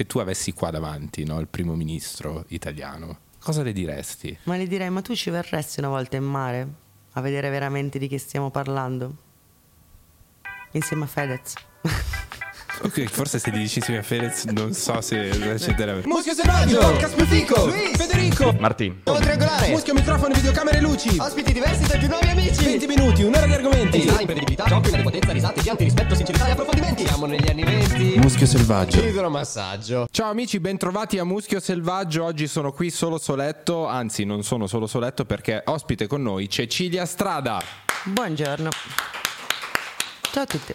se tu avessi qua davanti no, il primo ministro italiano, cosa le diresti? Ma le direi, ma tu ci verresti una volta in mare a vedere veramente di che stiamo parlando? Insieme a Fedez. Ok, forse se gli dicessi a Fedez non so se accetterebbe. Muschio selvaggio, Caspio Fico, Federico, Martin. Ovo triangolare, Muschio microfono, videocamere, luci, ospiti diversi tra più nuovi amici, 20 minuti, un'ora di argomenti, design, prevedibilità, giochi, potenza, risate, pianti, rispetto, sincerità e approfondimenti. Siamo negli anni 20. Muschio selvaggio. Idromassaggio. Ciao amici, bentrovati a Muschio Selvaggio. Oggi sono qui solo soletto, anzi non sono solo soletto perché ospite con noi Cecilia Strada. Buongiorno. Ciao a tutti.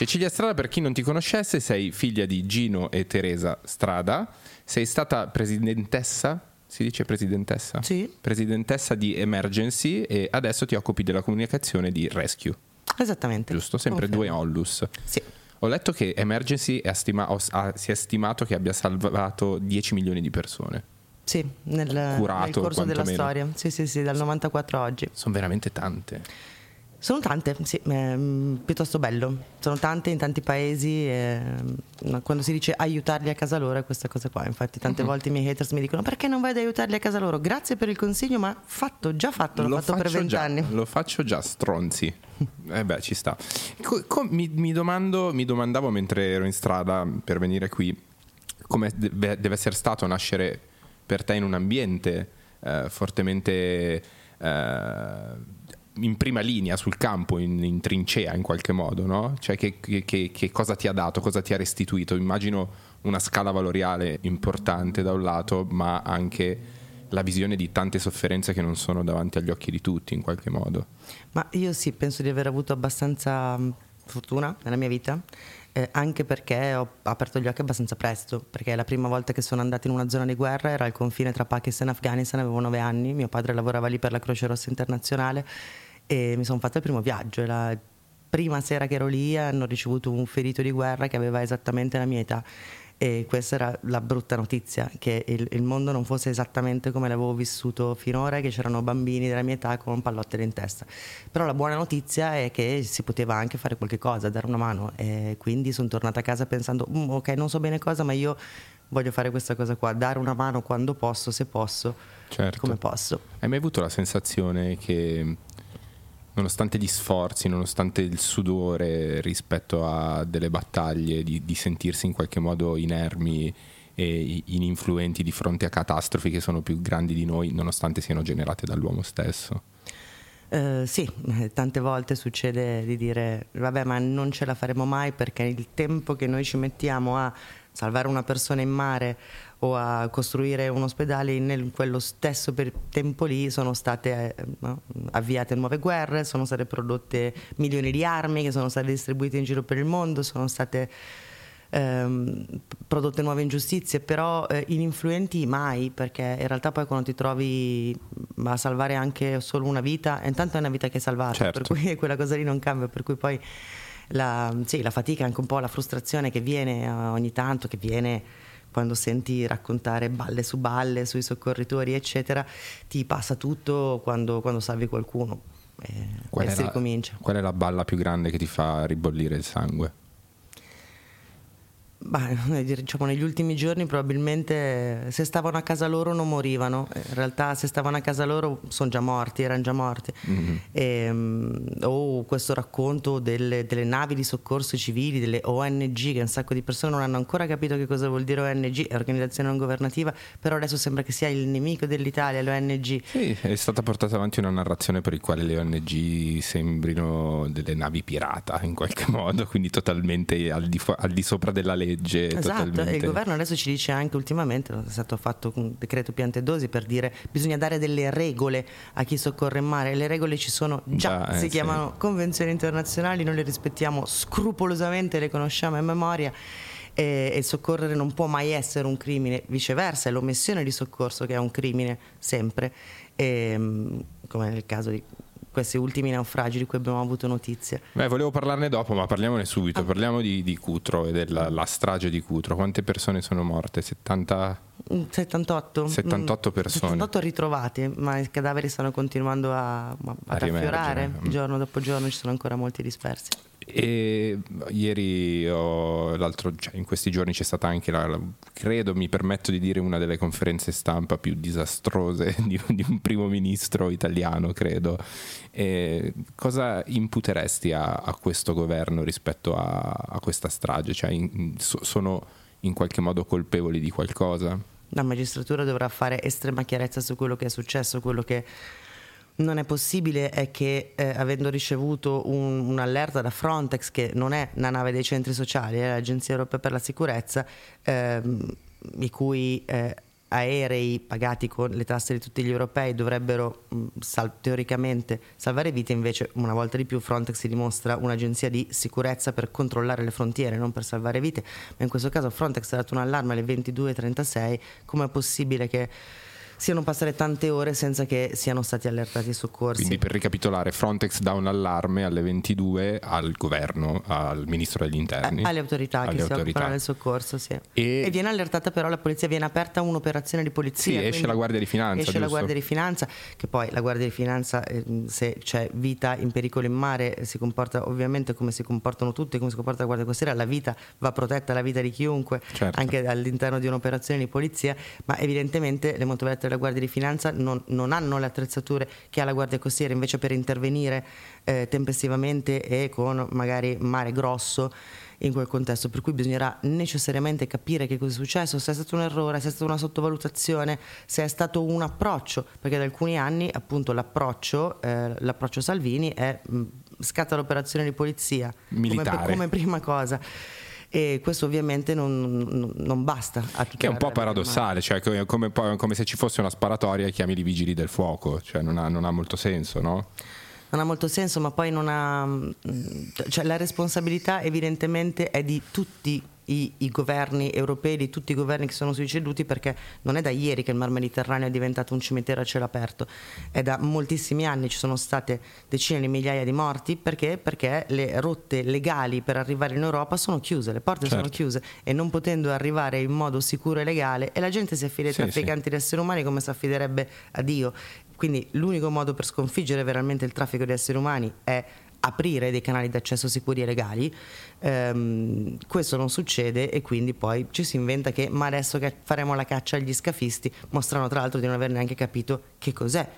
Cecilia Strada, per chi non ti conoscesse, sei figlia di Gino e Teresa Strada. Sei stata presidentessa, si dice presidentessa? Sì. Presidentessa di Emergency e adesso ti occupi della comunicazione di Rescue, Esattamente. giusto? Sempre Confermo. due Onlus. Sì. Ho letto che Emergency è stima- ha- si è stimato che abbia salvato 10 milioni di persone. Sì, nel, Curato, nel corso della storia. Sì, sì, sì, dal 94 a oggi. Sono veramente tante. Sono tante, sì, ehm, piuttosto bello. Sono tante in tanti paesi. e, mm, quando si dice aiutarli a casa loro è questa cosa qua. Infatti, tante volte i miei haters mi dicono perché non vai ad aiutarli a casa loro? Grazie per il consiglio, ma fatto, già fatto, l'ho fatto per vent'anni. Lo faccio già, stronzi. Eh beh, ci sta. Co- co- mi, mi domando, mi domandavo mentre ero in strada per venire qui, come deve, deve essere stato nascere per te in un ambiente eh, fortemente eh, in prima linea sul campo, in, in trincea in qualche modo, no? Cioè che, che- che- cosa ti ha dato, cosa ti ha restituito? Immagino una scala valoriale importante da un lato, ma anche la visione di tante sofferenze che non sono davanti agli occhi di tutti in qualche modo. Ma io sì, penso di aver avuto abbastanza mh, fortuna nella mia vita, eh, anche perché ho aperto gli occhi abbastanza presto, perché la prima volta che sono andata in una zona di guerra era al confine tra Pakistan e Afghanistan, avevo nove anni, mio padre lavorava lì per la Croce Rossa Internazionale e mi sono fatta il primo viaggio. La prima sera che ero lì hanno ricevuto un ferito di guerra che aveva esattamente la mia età. E questa era la brutta notizia, che il, il mondo non fosse esattamente come l'avevo vissuto finora e che c'erano bambini della mia età con pallottole in testa. Però la buona notizia è che si poteva anche fare qualche cosa, dare una mano. E quindi sono tornata a casa pensando, "Mm, ok, non so bene cosa, ma io voglio fare questa cosa qua, dare una mano quando posso, se posso, Certo. come posso. Hai mai avuto la sensazione che nonostante gli sforzi, nonostante il sudore rispetto a delle battaglie, di, di sentirsi in qualche modo inermi e ininfluenti di fronte a catastrofi che sono più grandi di noi, nonostante siano generate dall'uomo stesso? Eh, sì, eh, tante volte succede di dire vabbè ma non ce la faremo mai perché il tempo che noi ci mettiamo a salvare una persona in mare o a costruire un ospedale in quello stesso tempo lì sono state eh, avviate nuove guerre, sono state prodotte milioni di armi che sono state distribuite in giro per il mondo, sono state ehm, prodotte nuove ingiustizie, però eh, ininfluenti mai, perché in realtà poi quando ti trovi a salvare anche solo una vita, intanto è una vita che è salvata, Certo. per cui quella cosa lì non cambia, per cui poi la, sì, la fatica, anche un po' la frustrazione che viene eh, ogni tanto, che viene quando senti raccontare balle su balle sui soccorritori, eccetera, ti passa tutto quando, quando salvi qualcuno. E, Qual e è si la- ricomincia. Qual è la balla più grande che ti fa ribollire il sangue? Bah, eh, diciamo, negli ultimi giorni probabilmente se stavano a casa loro non morivano, Eh, in realtà se stavano a casa loro sono già morti, erano già morti. Ehm, o questo racconto delle, delle navi di soccorso civili, delle ONG, che un sacco di persone non hanno ancora capito che cosa vuol dire ONG, è organizzazione non governativa, però adesso sembra che sia il nemico dell'Italia, l'ONG. Sì, è stata portata avanti una narrazione per il quale le ONG sembrino delle navi pirata in qualche modo, quindi totalmente al di, fu- al di sopra della legge. Esatto, totalmente... e il governo adesso ci dice anche ultimamente, è stato fatto un decreto piante dosi per dire bisogna dare delle regole a chi soccorre in mare, le regole ci sono già, Già, eh, si sì. chiamano convenzioni internazionali, noi le rispettiamo scrupolosamente, le conosciamo a memoria e, e soccorrere non può mai essere un crimine, viceversa è l'omissione di soccorso che è un crimine sempre, e, mm, come nel caso di questi ultimi naufragi di cui abbiamo avuto notizia. Beh, volevo parlarne dopo, ma parliamone subito. Parliamo di, di Cutro e della la strage di Cutro. Quante persone sono morte? 70? Mm, 78, 78 mm, persone. 78 ritrovati, ma i cadaveri stanno continuando a, ad riemergere. affiorare Mm. giorno dopo giorno, ci sono ancora molti dispersi. E ieri, ho, cioè in questi giorni c'è stata anche, la, la, credo, mi permetto di dire, una delle conferenze stampa più disastrose di, di un primo ministro italiano, credo. E cosa imputeresti a, a, questo governo rispetto a, a questa strage? Cioè, in, so, sono in qualche modo colpevoli di qualcosa? La magistratura dovrà fare estrema chiarezza su quello che è successo, quello che non è possibile è che eh, avendo ricevuto un, un'allerta da Frontex, che non è una nave dei centri sociali, è l'Agenzia Europea per la Sicurezza, ehm, i cui eh, aerei pagati con le tasse di tutti gli europei dovrebbero mh, sal- teoricamente salvare vite, invece una volta di più Frontex si dimostra un'agenzia di sicurezza per controllare le frontiere, non per salvare vite, ma in questo caso Frontex ha dato un allarme alle 22.36, com'è possibile che siano passate tante ore senza che siano stati allertati i soccorsi. Quindi per ricapitolare, Frontex dà un allarme alle 22 al governo, al ministro degli interni. Eh, alle autorità alle che autorità. si occupano del soccorso, sì. E... e... viene allertata però la polizia, viene aperta un'operazione di polizia. Sì, esce la Guardia di Finanza. Esce giusto? la Guardia di Finanza, che poi la Guardia di Finanza, eh, se c'è vita in pericolo in mare, si comporta ovviamente come si comportano tutti, come si comporta la Guardia Costiera, la vita va protetta, la vita di chiunque, certo. anche all'interno di un'operazione di polizia, ma evidentemente le motovedette della Guardia di Finanza non, non, hanno le attrezzature che ha la Guardia Costiera, invece per intervenire eh, tempestivamente e con magari mare grosso in quel contesto, per cui bisognerà necessariamente capire che cosa è successo, se è stato un errore, se è stata una sottovalutazione, se è stato un approccio, perché da alcuni anni appunto l'approccio, eh, l'approccio Salvini è mh, scatta l'operazione di polizia Militare. Come, come prima cosa e questo ovviamente non, non basta. A che è un po' paradossale, cioè come, come, se ci fosse una sparatoria e chiami i vigili del fuoco, cioè non ha, non ha molto senso, no? non ha molto senso, ma poi non ha. Cioè, la responsabilità evidentemente è di tutti i, i, governi europei, di tutti i governi che sono succeduti, perché non è da ieri che il Mar Mediterraneo è diventato un cimitero a cielo aperto, è da moltissimi anni, ci sono state decine di migliaia di morti, perché? Perché le rotte legali per arrivare in Europa sono chiuse, le porte certo. sono chiuse e non potendo arrivare in modo sicuro e legale, e la gente si affida ai sì, trafficanti sì. di esseri umani come si affiderebbe a Dio. Quindi l'unico modo per sconfiggere veramente il traffico di esseri umani è aprire dei canali d'accesso sicuri e legali. Um, questo non succede e quindi poi ci si inventa che ma adesso che faremo la caccia agli scafisti mostrano tra l'altro di non aver neanche capito che cos'è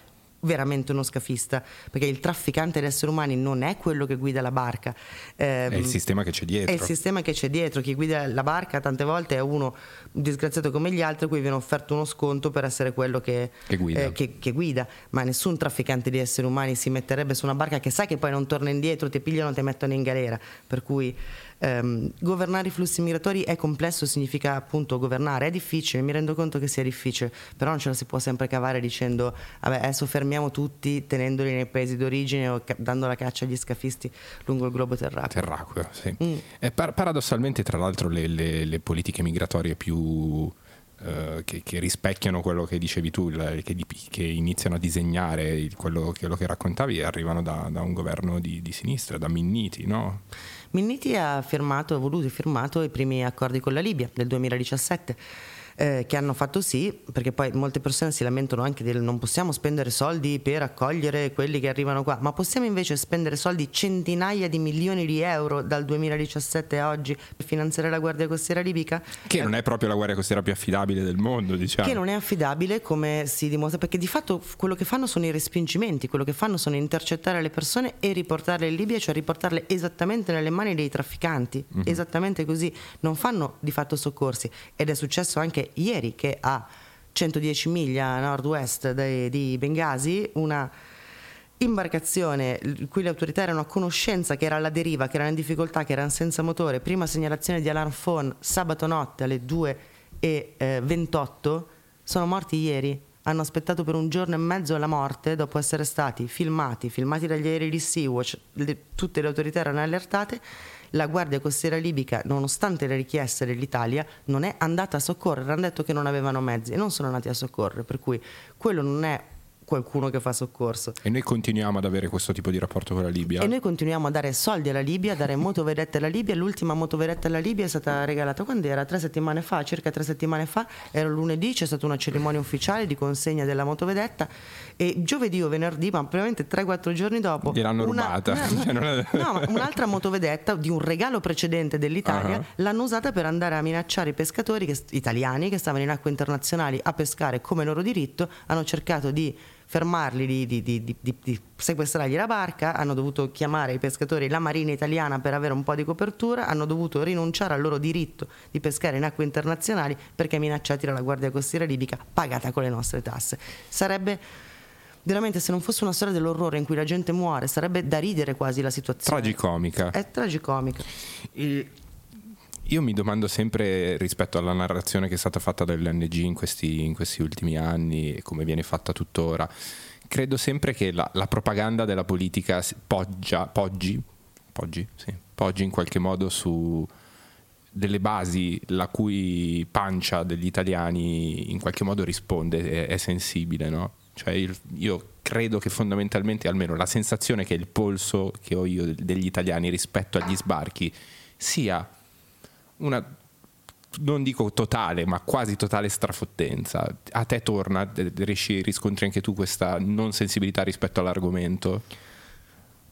veramente uno scafista, perché il trafficante di esseri umani non è quello che guida la barca. Eh, è il sistema che c'è dietro. È il sistema che c'è dietro. Chi guida la barca tante volte è uno disgraziato come gli altri, cui viene offerto uno sconto per essere quello che, che, guida. Eh, che, che guida. Ma nessun trafficante di esseri umani si metterebbe su una barca che sa che poi non torna indietro, ti pigliano e ti mettono in galera. Per cui ehm, governare i flussi migratori è complesso, significa appunto governare, è difficile, mi rendo conto che sia difficile, però non ce la si può sempre cavare dicendo vabbè adesso fermiamo tutti tenendoli nei paesi d'origine o ca- dando la caccia agli scafisti lungo il globo terracqueo. Terracqueo, sì. Mm. Par- paradossalmente tra l'altro le, le, le politiche migratorie più... Uh, che, che, rispecchiano quello che dicevi tu, che, che iniziano a disegnare quello, quello, che raccontavi, arrivano da, da un governo di, di, sinistra, da Minniti, no? Minniti ha firmato, voluto e firmato i primi accordi con la Libia del 2017 eh, che hanno fatto sì, perché poi molte persone si lamentano anche del non possiamo spendere soldi per accogliere quelli che arrivano qua, ma possiamo invece spendere soldi centinaia di milioni di euro dal 2017 a oggi per finanziare la Guardia Costiera libica? Che eh, non è proprio la Guardia Costiera più affidabile del mondo, diciamo. Che non è affidabile come si dimostra, perché di fatto quello che fanno sono i respingimenti, quello che fanno sono intercettare le persone e riportarle in Libia, cioè riportarle esattamente nelle mani dei trafficanti, mm-hmm. esattamente così, non fanno di fatto soccorsi ed è successo anche ieri che a 110 miglia nord-west di, di Bengasi una imbarcazione cui le autorità erano a conoscenza che era alla deriva, che era in difficoltà, che era senza motore, prima segnalazione di alarm phone sabato notte alle 2.28, eh, sono morti ieri. Hanno aspettato per un giorno e mezzo la morte dopo essere stati filmati, filmati dagli aerei di Sea-Watch, le, tutte le autorità erano allertate la Guardia Costiera libica, nonostante le richieste dell'Italia, non è andata a soccorrere, hanno detto che non avevano mezzi e non sono andati a soccorrere, per cui quello non è qualcuno che fa soccorso. E noi continuiamo ad avere questo tipo di rapporto con la Libia. E noi continuiamo a dare soldi alla Libia, a dare motovedette alla Libia. L'ultima motovedetta alla Libia è stata regalata quando era? Tre settimane fa, circa tre settimane fa. Era lunedì, c'è stata una cerimonia ufficiale di consegna della motovedetta. E giovedì o venerdì, ma probabilmente 3-4 giorni dopo. Gliel'hanno una- rubata. No, Cioè, no, ma un'altra motovedetta di un regalo precedente dell'Italia Ah. l'hanno usata per andare a minacciare i pescatori che- italiani che stavano in acque internazionali a pescare come loro diritto. Hanno cercato di fermarli, di- di- di- di sequestrargli la barca, hanno dovuto chiamare i pescatori la marina italiana per avere un po' di copertura, hanno dovuto rinunciare al loro diritto di pescare in acque internazionali perché minacciati dalla Guardia Costiera libica pagata con le nostre tasse. Sarebbe veramente se non fosse una storia dell'orrore in cui la gente muore, sarebbe da ridere quasi la situazione. Tragicomica. È tragicomica. E Io mi domando sempre rispetto alla narrazione che è stata fatta dall'NG in questi, in questi ultimi anni e come viene fatta tuttora. Credo sempre che la, la propaganda della politica poggia, poggi, poggi, sì, poggi in qualche modo su delle basi la cui pancia degli italiani in qualche modo risponde, è, è sensibile, no? Cioè il- io credo che fondamentalmente, almeno la sensazione che il polso che ho io degli italiani rispetto agli sbarchi sia una non dico totale, ma quasi totale strafottenza. A te torna, riesci, riscontri anche tu questa non sensibilità rispetto all'argomento?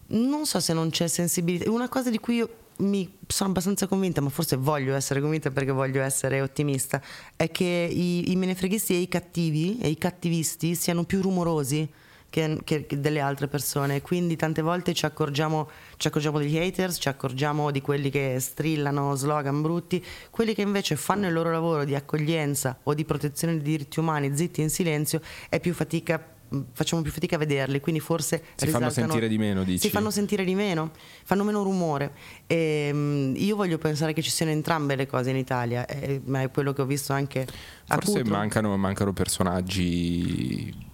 Non so se non c'è sensibilità. Una cosa di cui io mi sono abbastanza convinta, ma forse voglio essere convinta perché voglio essere ottimista, è che i, i menefreghisti e i cattivi e i cattivisti siano più rumorosi che, che- delle altre persone. Quindi tante volte ci accorgiamo, ci accorgiamo degli haters, ci accorgiamo di quelli che strillano slogan brutti, quelli che invece fanno il loro lavoro di accoglienza o di protezione dei diritti umani zitti in silenzio, è più fatica. Facciamo più fatica a vederli, quindi forse Si fanno risaltano- sentire di meno, dici? Si fanno sentire di meno, fanno meno rumore. E, mm, io voglio pensare che ci siano entrambe le cose in Italia, eh, ma è quello che ho visto anche Forse mancano, mancano personaggi.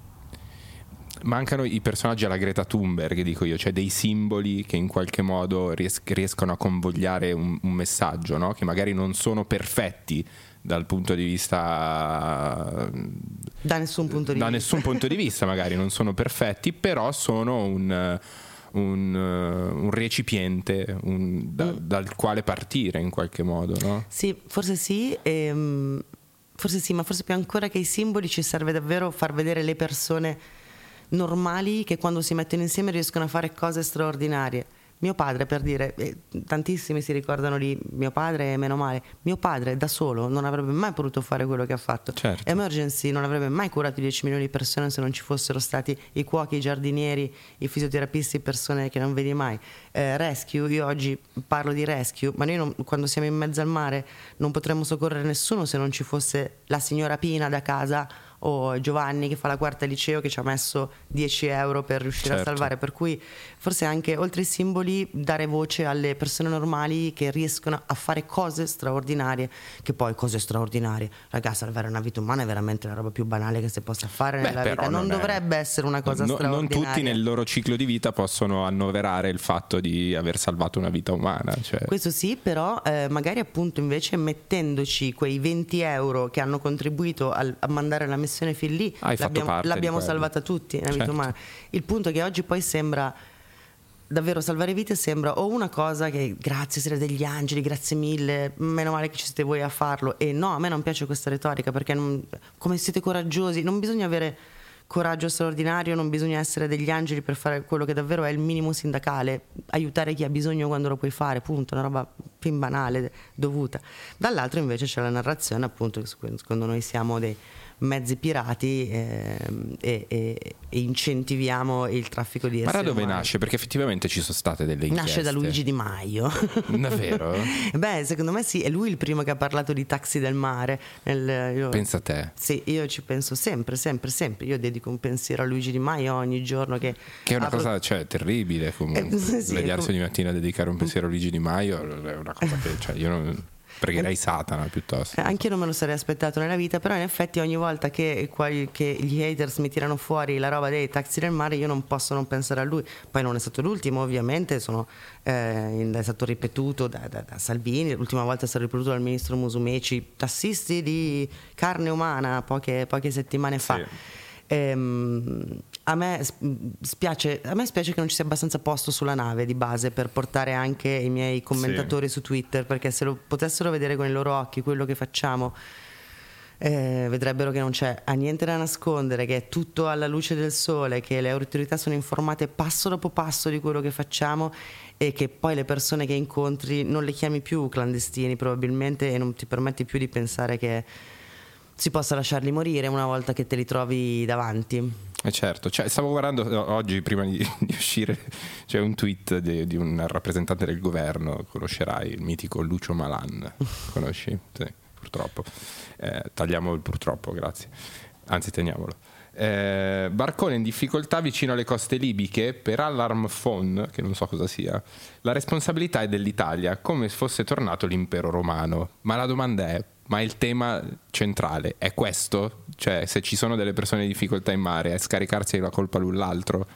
Mancano i personaggi alla Greta Thunberg, dico io, cioè dei simboli che in qualche modo ries- riescono a convogliare un, un messaggio, no? che magari non sono perfetti dal punto di vista da nessun punto di da vista. nessun punto di vista magari non sono perfetti però sono un, un, un recipiente un- da- Mm. dal quale partire in qualche modo no? Sì, forse sì, ehm, forse sì, ma forse più ancora che i simboli ci serve davvero far vedere le persone normali che quando si mettono insieme riescono a fare cose straordinarie. Mio padre, per dire, eh, tantissimi si ricordano di mio padre e meno male. Mio padre da solo non avrebbe mai potuto fare quello che ha fatto. Certo. Emergency non avrebbe mai curato 10 milioni di persone se non ci fossero stati i cuochi, i giardinieri, i fisioterapisti, persone che non vedi mai. Eh, rescue, io oggi parlo di rescue, ma noi non- quando siamo in mezzo al mare non potremmo soccorrere nessuno se non ci fosse la signora Pina da casa o Giovanni che fa la quarta liceo che ci ha messo 10 euro per riuscire Certo. a salvare. Per cui forse anche oltre ai simboli dare voce alle persone normali che riescono a fare cose straordinarie, che poi cose straordinarie, raga, salvare una vita umana è veramente la roba più banale che si possa fare Beh, nella vita. Non, non è- dovrebbe essere una cosa No- non straordinaria. tutti nel loro ciclo di vita possono annoverare il fatto di aver salvato una vita umana cioè, Questo sì, però eh, magari appunto invece mettendoci quei 20 euro che hanno contribuito al- a mandare la missione fin lì, Hai fatto l'abbiamo, l'abbiamo salvata tutti, la vita Certo. umana. Il punto è che oggi poi sembra davvero salvare vite sembra o una cosa che grazie siete degli angeli, grazie mille, meno male che ci siete voi a farlo e no, a me non piace questa retorica perché non- come siete coraggiosi, non bisogna avere coraggio straordinario, non bisogna essere degli angeli per fare quello che davvero è il minimo sindacale, aiutare chi ha bisogno quando lo puoi fare, punto, una roba fin banale, dovuta. Dall'altro invece c'è la narrazione appunto che secondo noi siamo dei mezzi pirati ehm, e, e- e incentiviamo il traffico di ma da esseri dove umani. nasce? perché effettivamente ci sono state delle inchieste Nasce da Luigi Di Maio. Davvero? Beh, secondo me sì, è lui il primo che ha parlato di taxi del mare. nel- io- pensa a te Sì, io ci penso sempre, sempre, sempre. Io dedico un pensiero a Luigi Di Maio ogni giorno che... che è una apro- cosa cioè, terribile comunque Eh, sì, svegliarsi com- ogni mattina a dedicare un pensiero a Luigi Di Maio è una cosa che cioè, io non pregherei Satana piuttosto Eh, Anche io non me lo sarei aspettato nella vita, però in effetti ogni volta che, che gli haters mi tirano fuori la roba dei taxi del mare io non posso non pensare a lui. Poi non è stato l'ultimo ovviamente, sono, eh, è stato ripetuto da, da- da Salvini, l'ultima volta è stato ripetuto dal ministro Musumeci, tassisti di carne umana poche, poche settimane fa. Sì. Ehm, a me, spiace, a me spiace che non ci sia abbastanza posto sulla nave di base per portare anche i miei commentatori sì. su Twitter, perché se lo potessero vedere con i loro occhi quello che facciamo, eh, vedrebbero che non c'è a niente da nascondere, che è tutto alla luce del sole, che le autorità sono informate passo dopo passo di quello che facciamo e che poi le persone che incontri non le chiami più clandestini probabilmente e non ti permetti più di pensare che si possa lasciarli morire una volta che te li trovi davanti. Eh certo, cioè, stavo guardando oggi prima di, di uscire, c'è un tweet di, di, un rappresentante del governo, conoscerai il mitico Lucio Malan, conosci? Sì, purtroppo. Eh, tagliamo il purtroppo, grazie. Anzi, teniamolo. Eh, barcone in difficoltà vicino alle coste libiche per Alarm Phone, che non so cosa sia. La responsabilità è dell'Italia, come se fosse tornato l'impero romano. Ma la domanda è, ma il tema centrale è questo? Cioè, se ci sono delle persone in difficoltà in mare, è scaricarsi la colpa l'un l'altro?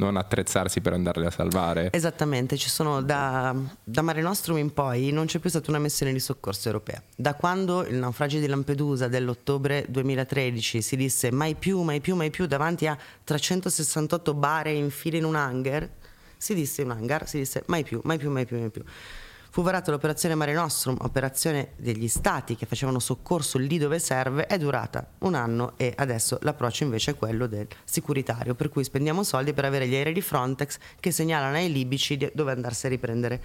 Non attrezzarsi per andarle a salvare. Esattamente, ci sono da, da, Mare Nostrum in poi non c'è più stata una missione di soccorso europea. Da quando il naufragio di Lampedusa dell'ottobre 2013 si disse mai più, mai più, mai più davanti a 368 bare in fila in un hangar, si disse un hangar, si disse mai più, mai più, mai più, mai più. Fu varata l'operazione Mare Nostrum, operazione degli stati che facevano soccorso lì dove serve, è durata un anno e adesso l'approccio invece è quello del sicuritario, per cui spendiamo soldi per avere gli aerei di Frontex che segnalano ai libici dove andarsi a riprendere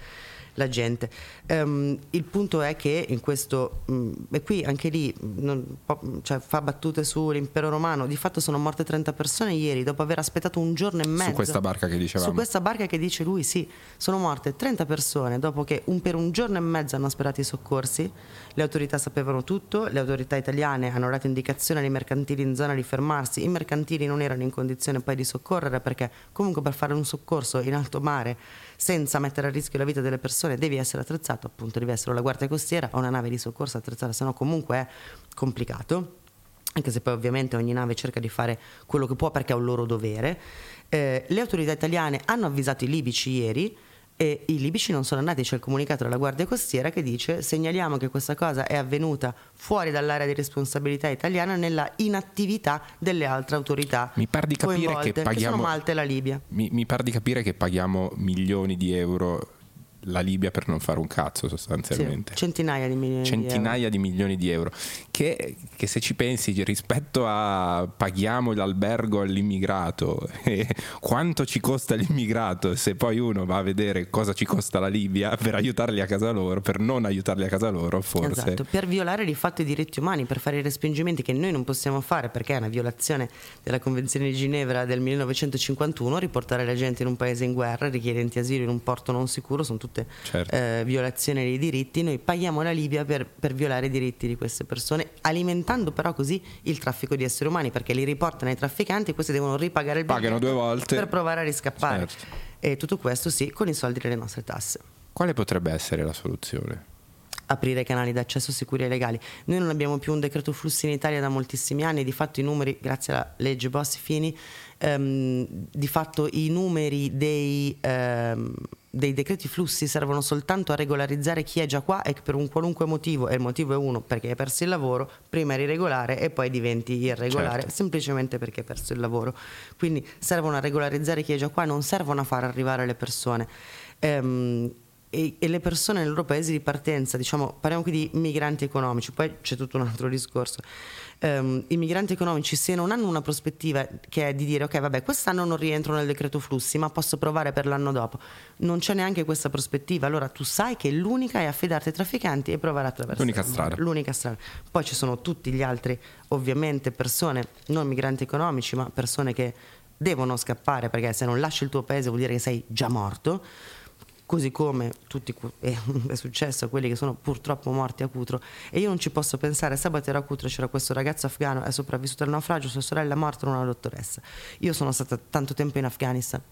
la gente. Um, il punto è che in questo, um, e qui anche lì non, cioè, fa battute sull'impero romano, di fatto sono morte 30 persone ieri dopo aver aspettato un giorno e mezzo. Su questa barca che dicevamo. Su questa barca che dice lui, sì, sono morte 30 persone dopo che un, per un giorno e mezzo hanno sperato i soccorsi, le autorità sapevano tutto, le autorità italiane hanno dato indicazione ai mercantili in zona di fermarsi, i mercantili non erano in condizione poi di soccorrere perché comunque per fare un soccorso in alto mare senza mettere a rischio la vita delle persone devi essere attrezzato, appunto devi essere la guardia costiera o una nave di soccorso attrezzata, se no comunque è complicato anche se poi ovviamente ogni nave cerca di fare quello che può perché è un loro dovere. Eh, le autorità italiane hanno avvisato i libici ieri e i libici non sono andati, c'è il comunicato della Guardia Costiera che dice segnaliamo che questa cosa è avvenuta fuori dall'area di responsabilità italiana nella inattività delle altre autorità. Mi pare di capire che paghiamo che sono Malta e la Libia. Mi, mi pare di capire che paghiamo milioni di euro la Libia per non fare un cazzo sostanzialmente. Sì, centinaia di milioni centinaia di, di milioni di euro. Che, che, se ci pensi rispetto a paghiamo l'albergo all'immigrato e quanto ci costa l'immigrato se poi uno va a vedere cosa ci costa la Libia per aiutarli a casa loro, per non aiutarli a casa loro forse. Esatto, per violare di fatto i diritti umani, per fare i respingimenti che noi non possiamo fare perché è una violazione della Convenzione di Ginevra del 1951, riportare la gente in un paese in guerra, richiedenti asilo in un porto non sicuro, sono tutte tutte certo. eh, violazioni dei diritti, noi paghiamo la Libia per, per, violare i diritti di queste persone, alimentando però così il traffico di esseri umani, perché li riportano ai trafficanti e questi devono ripagare il Pagano due volte per provare a riscappare. Certo. E tutto questo sì, con i soldi delle nostre tasse. Quale potrebbe essere la soluzione? aprire canali d'accesso sicuri e legali. Noi non abbiamo più un decreto flussi in Italia da moltissimi anni, di fatto i numeri, grazie alla legge Bossi-Fini, ehm, di fatto i numeri dei... Ehm, dei decreti flussi servono soltanto a regolarizzare chi è già qua e che per un qualunque motivo, e il motivo è uno, perché hai perso il lavoro, prima eri regolare e poi diventi irregolare, certo. semplicemente perché hai perso il lavoro. Quindi servono a regolarizzare chi è già qua, non servono a far arrivare le persone. Ehm, e, e, le persone nei loro paesi di partenza, diciamo, parliamo qui di migranti economici, poi c'è tutto un altro discorso. Um, I migranti economici, se non hanno una prospettiva che è di dire ok, vabbè, quest'anno non rientro nel decreto flussi, ma posso provare per l'anno dopo, non c'è neanche questa prospettiva. Allora tu sai che l'unica è affidarti ai trafficanti e provare attraverso l'unica strada. L'unica strada. Poi ci sono tutti gli altri, ovviamente, persone, non migranti economici, ma persone che devono scappare perché se non lasci il tuo paese vuol dire che sei già morto così come tutti, eh, è successo a quelli che sono purtroppo morti a Cutro e io non ci posso pensare, sabato era a Cutro c'era questo ragazzo afgano, è sopravvissuto al naufragio, sua sorella è morta, una dottoressa. Io sono stata tanto tempo in Afghanistan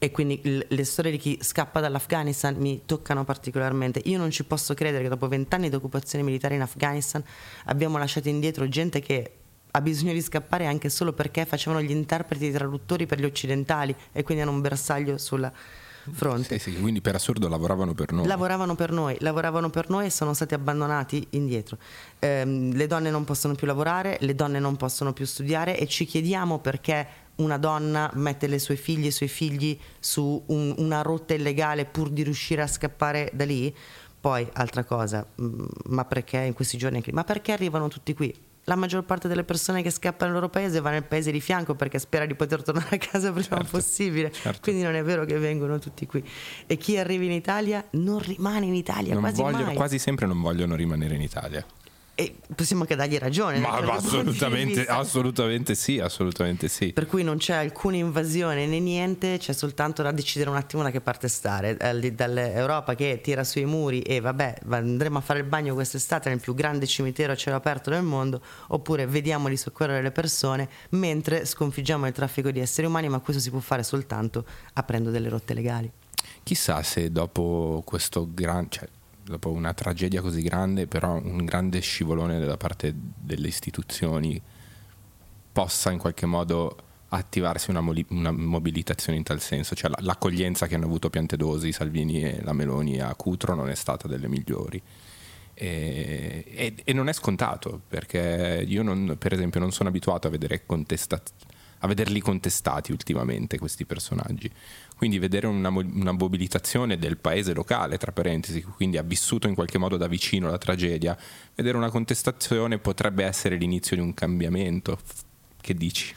e quindi le storie di chi scappa dall'Afghanistan mi toccano particolarmente. Io non ci posso credere che dopo vent'anni di occupazione militare in Afghanistan abbiamo lasciato indietro gente che ha bisogno di scappare anche solo perché facevano gli interpreti e i traduttori per gli occidentali e quindi hanno un bersaglio sulla fronte. Sì, sì, quindi per assurdo lavoravano per noi. Lavoravano per noi, lavoravano per noi e sono stati abbandonati indietro. Eh, le donne non possono più lavorare, le donne non possono più studiare e ci chiediamo perché una donna mette le sue figlie e i suoi figli su un- una rotta illegale pur di riuscire a scappare da lì? Poi, altra cosa, mm, ma perché in questi giorni? Ma perché arrivano tutti qui? La maggior parte delle persone che scappano dal loro paese va nel paese di fianco perché spera di poter tornare a casa prima Certo, possibile. certo. Quindi non è vero che vengono tutti qui. E chi arriva in Italia non rimane in Italia Non quasi vogliono- mai. quasi sempre non vogliono rimanere in Italia. E possiamo anche dargli ragione. Ma, ma assolutamente, assolutamente sì, assolutamente sì. Per cui non c'è alcuna invasione né niente, c'è soltanto da decidere un attimo da che parte stare. Dall'Europa che tira sui muri e vabbè, va- andremo a fare il bagno quest'estate nel più grande cimitero a cielo aperto del mondo, oppure vediamo di soccorrere le persone mentre sconfiggiamo il traffico di esseri umani, ma questo si può fare soltanto aprendo delle rotte legali. Chissà se dopo questo gran, cioè, dopo una tragedia così grande, però un grande scivolone da parte delle istituzioni possa in qualche modo attivarsi una, moli- una mobilitazione in tal senso, cioè la- l'accoglienza che hanno avuto Piantedosi, Salvini e la Meloni a Cutro non è stata delle migliori. E, e- e non è scontato perché io non- per esempio non sono abituato a, vedere contesta- a vederli contestati ultimamente questi personaggi quindi vedere una, una mobilitazione del paese locale tra parentesi quindi ha vissuto in qualche modo da vicino la tragedia vedere una contestazione potrebbe essere l'inizio di un cambiamento che dici?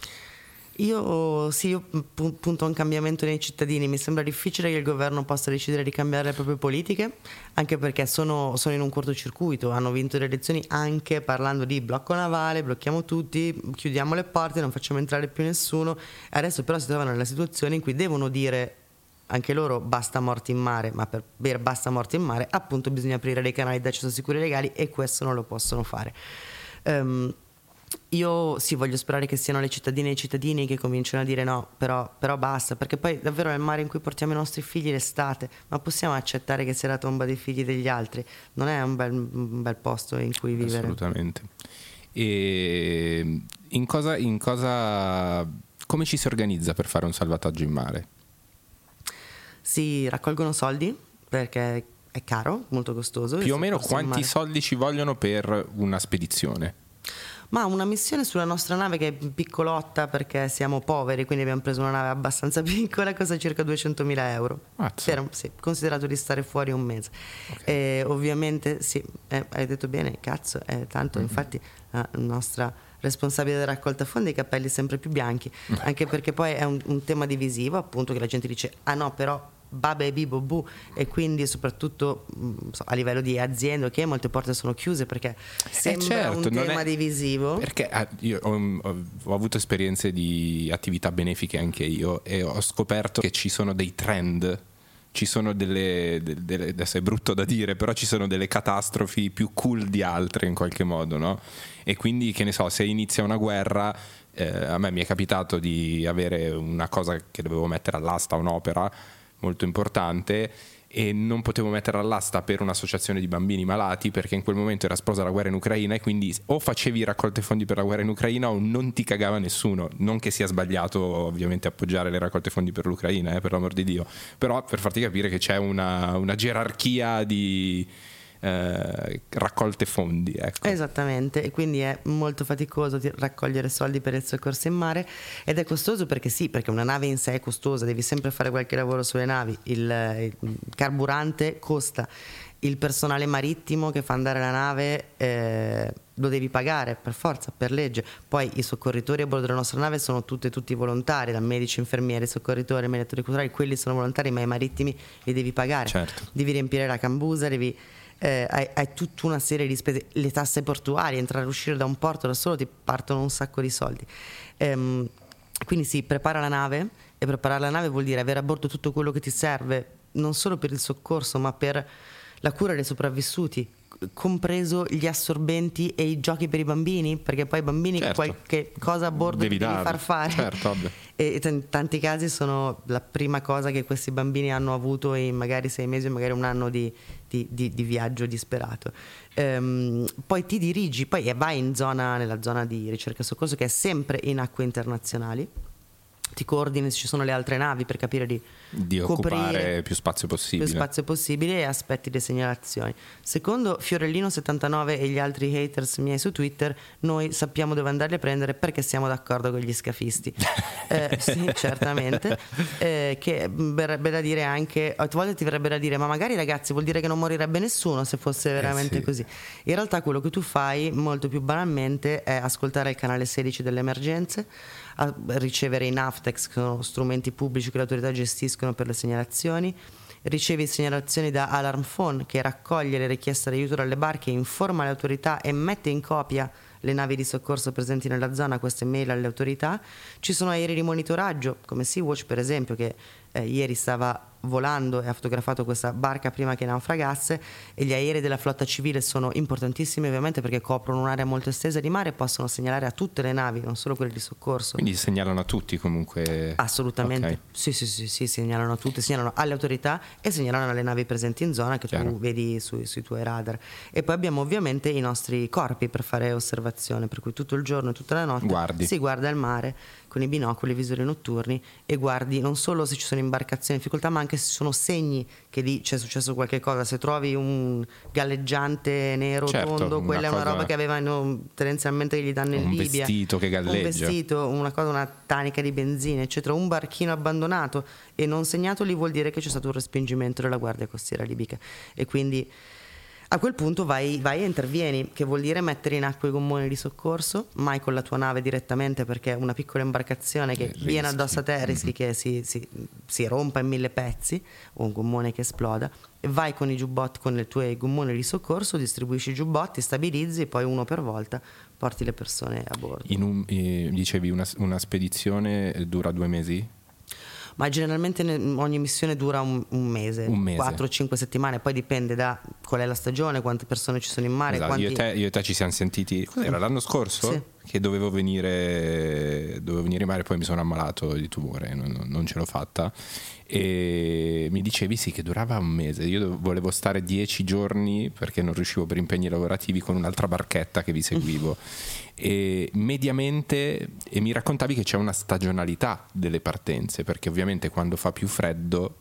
Io sì, io pu- punto a un cambiamento nei cittadini, mi sembra difficile che il governo possa decidere di cambiare le proprie politiche, anche perché sono, sono in un cortocircuito, hanno vinto le elezioni anche parlando di blocco navale, blocchiamo tutti, chiudiamo le porte, non facciamo entrare più nessuno, adesso però si trovano nella situazione in cui devono dire anche loro basta morti in mare, ma per dire basta morti in mare appunto bisogna aprire dei canali d'accesso sicuri e legali e questo non lo possono fare. Ehm, io sì, voglio sperare che siano le cittadine e i cittadini che cominciano a dire no, però, però basta, perché poi davvero è il mare in cui portiamo i nostri figli l'estate, ma possiamo accettare che sia la tomba dei figli degli altri? Non è un bel, un bel posto in cui vivere. Assolutamente. E in cosa, in cosa, come ci si organizza per fare un salvataggio in mare? Si raccolgono soldi perché è caro, molto costoso. Più o meno quanti soldi ci vogliono per una spedizione? Ma una missione sulla nostra nave che è piccolotta perché siamo poveri, quindi abbiamo preso una nave abbastanza piccola, costa circa 200.000 euro. Per- sì, considerato di stare fuori un mese. E ovviamente, sì, eh, hai detto bene, cazzo, è tanto, Mm-hmm. infatti la nostra responsabile della raccolta fondi i capelli sempre più bianchi, anche perché poi è un, un tema divisivo, appunto, che la gente dice, ah no, però Baba e Bibo Bu e quindi soprattutto mh, so, a livello di aziende che molte porte sono chiuse perché sembra certo, un tema è- divisivo Perché ah, io ho, ho- ho avuto esperienze di attività benefiche anche io e ho scoperto che ci sono dei trend, ci sono delle, de- delle- adesso è brutto da dire, però ci sono delle catastrofi più cool di altre in qualche modo, no? E quindi che ne so, se inizia una guerra, eh, a me mi è capitato di avere una cosa che dovevo mettere all'asta, un'opera molto importante e non potevo mettere all'asta per un'associazione di bambini malati perché in quel momento era esplosa la guerra in Ucraina e quindi o facevi raccolte fondi per la guerra in Ucraina o non ti cagava nessuno. Non che sia sbagliato ovviamente appoggiare le raccolte fondi per l'Ucraina, eh, per l'amor di Dio, però per farti capire che c'è una, una gerarchia di eh, raccolte fondi. Ecco. Esattamente, e quindi è molto faticoso ti- raccogliere soldi per il soccorso in mare ed è costoso perché sì, perché una nave in sé è costosa, devi sempre fare qualche lavoro sulle navi, il, il carburante costa, il personale marittimo che fa andare la nave eh, lo devi pagare per forza, per legge, poi i soccorritori a bordo della nostra nave sono tutti tutti volontari, da medici, infermieri, soccorritori, mediatori culturali, quelli sono volontari ma i marittimi li devi pagare, Certo. devi riempire la cambusa, devi eh, hai, hai tutta una serie di spese, le tasse portuali, entrare e uscire da un porto da solo ti partono un sacco di soldi. Ehm, quindi sì, prepara la nave e preparare la nave vuol dire avere a bordo tutto quello che ti serve, non solo per il soccorso, ma per la cura dei sopravvissuti, compreso gli assorbenti e i giochi per i bambini, perché poi i bambini Certo. qualche cosa a bordo Devi devi far fare. Certo. E in tanti casi sono la prima cosa che questi bambini hanno avuto in magari sei mesi o magari un anno di, di- di- di viaggio disperato. Ehm, poi ti dirigi, poi vai in zona, nella zona di ricerca e soccorso che è sempre in acque internazionali ti coordini se ci sono le altre navi per capire di, di coprire occupare più spazio possibile. più spazio possibile e aspetti le segnalazioni. Secondo Fiorellino79 e gli altri haters miei su Twitter, noi sappiamo dove andarli a prendere perché siamo d'accordo con gli scafisti. eh, sì, certamente. Eh, che verrebbe da dire anche, a volte ti verrebbe da dire, ma magari ragazzi vuol dire che non morirebbe nessuno se fosse veramente Eh, sì. così. In realtà quello che tu fai molto più banalmente è ascoltare il canale 16 delle emergenze, a ricevere i NAFTEX, che sono strumenti pubblici che le autorità gestiscono per le segnalazioni, ricevi segnalazioni da Alarm Phone che raccoglie le richieste d'aiuto dalle barche, informa le autorità e mette in copia le navi di soccorso presenti nella zona queste mail alle autorità. Ci sono aerei di monitoraggio, come Sea-Watch per esempio, che eh, ieri stava volando e ha fotografato questa barca prima che naufragasse e gli aerei della flotta civile sono importantissimi ovviamente perché coprono un'area molto estesa di mare e possono segnalare a tutte le navi, non solo quelle di soccorso. Quindi segnalano a tutti comunque. Assolutamente, Ok. sì, sì, sì, sì, segnalano tutte, segnalano alle autorità e segnalano alle navi presenti in zona che Chiaro. tu vedi sui, sui tuoi radar. E poi abbiamo ovviamente i nostri corpi per fare osservazione, per cui tutto il giorno e tutta la notte Guardi. si guarda il mare con i binocoli, i visori notturni e guardi non solo se ci sono imbarcazioni in difficoltà, ma anche se ci sono segni che lì c'è successo qualche cosa. Se trovi un galleggiante nero Certo, tondo, una quella è una roba che avevano tendenzialmente che gli danno in Un Libia. vestito che galleggia. Un vestito, una cosa, una tanica di benzina, eccetera. Un barchino abbandonato e non segnato lì vuol dire che c'è stato un respingimento della Guardia Costiera libica. E quindi a quel punto vai, vai e intervieni, che vuol dire mettere in acqua i gommoni di soccorso, mai con la tua nave direttamente perché una piccola imbarcazione che Eh, rischi. viene addosso a te rischi che si, si- si rompa in mille pezzi o un gommone che esploda. E vai con i giubbotti, con i tuoi gommoni di soccorso, distribuisci i giubbotti, stabilizzi e poi uno per volta porti le persone a bordo. In un- eh, dicevi una, una spedizione dura due mesi? Ma generalmente ne- ogni missione dura un, un mese, Un mese. 4-5 settimane, poi dipende da qual è la stagione, quante persone ci sono in mare, Esatto, quanti... io, e te, io e te ci siamo sentiti. Cos'era l'anno scorso? Sì. Che dovevo venire, dovevo venire in mare, poi mi sono ammalato di tumore, non, non- ce l'ho fatta. E mi dicevi sì che durava un mese. Io volevo stare dieci giorni perché non riuscivo per impegni lavorativi con un'altra barchetta che vi seguivo. E mediamente e mi raccontavi che c'è una stagionalità delle partenze, perché ovviamente quando fa più freddo.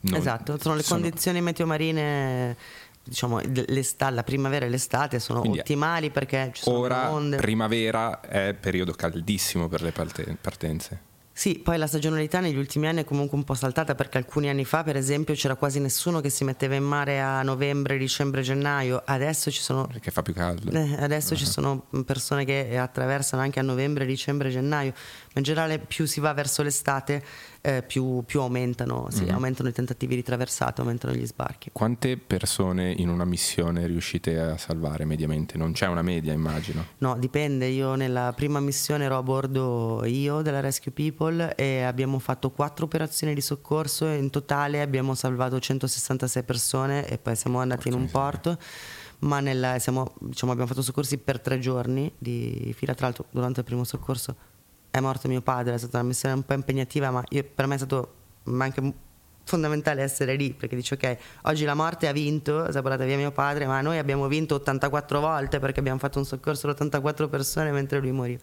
non- esatto, sono le condizioni meteomarine, diciamo, la primavera e l'estate sono Quindi, ottimali perché ci sono Ora, onde. primavera è periodo caldissimo per le parte- partenze. Sì, poi la stagionalità negli ultimi anni è comunque un po' saltata perché alcuni anni fa, per esempio, c'era quasi nessuno che si metteva in mare a novembre, dicembre, gennaio. Adesso ci sono Perché fa più caldo. Eh, adesso ci sono persone che attraversano anche a novembre, dicembre, gennaio, in generale più si va verso l'estate eh, più, più aumentano, sì, aumentano i tentativi di traversata, aumentano gli sbarchi. Quante persone in una missione riuscite a salvare mediamente? Non c'è una media, immagino. No, dipende, io nella prima missione ero a bordo io della Rescue People e abbiamo fatto quattro operazioni di soccorso e in totale abbiamo salvato 166 persone e poi siamo andati in un porto. Ma nella- siamo- diciamo, abbiamo fatto soccorsi per tre giorni di fila. Tra l'altro, durante il primo soccorso è morto mio padre, è stata una missione un po' impegnativa, ma io- per me è stato anche fondamentale essere lì perché dice ok, oggi la morte ha vinto, si è portata via mio padre, ma noi abbiamo vinto 84 volte perché abbiamo fatto un soccorso ad 84 persone mentre lui moriva.